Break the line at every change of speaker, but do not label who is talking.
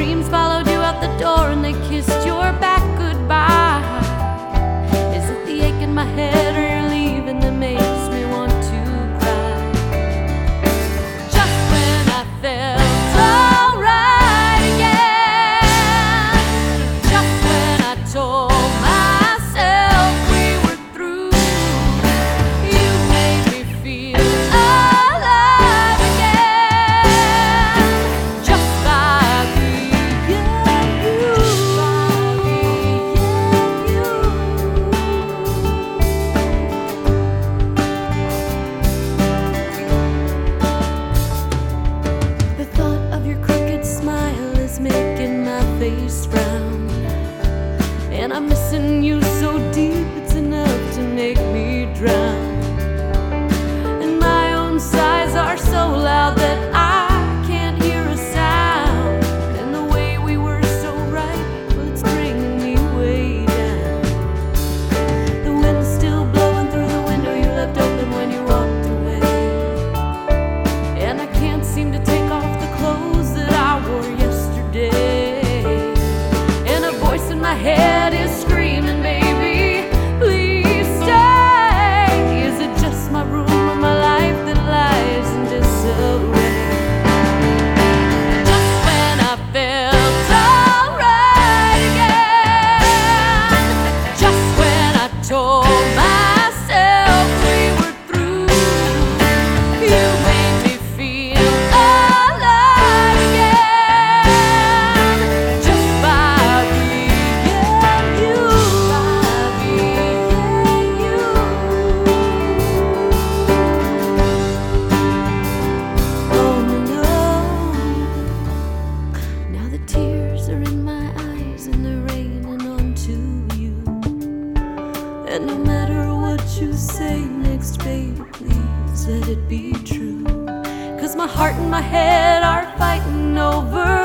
dreams followed you out the door and they kissed I'm missing you so deep, it's enough to make me drown. said it be true. Cause my heart and my head are fighting over.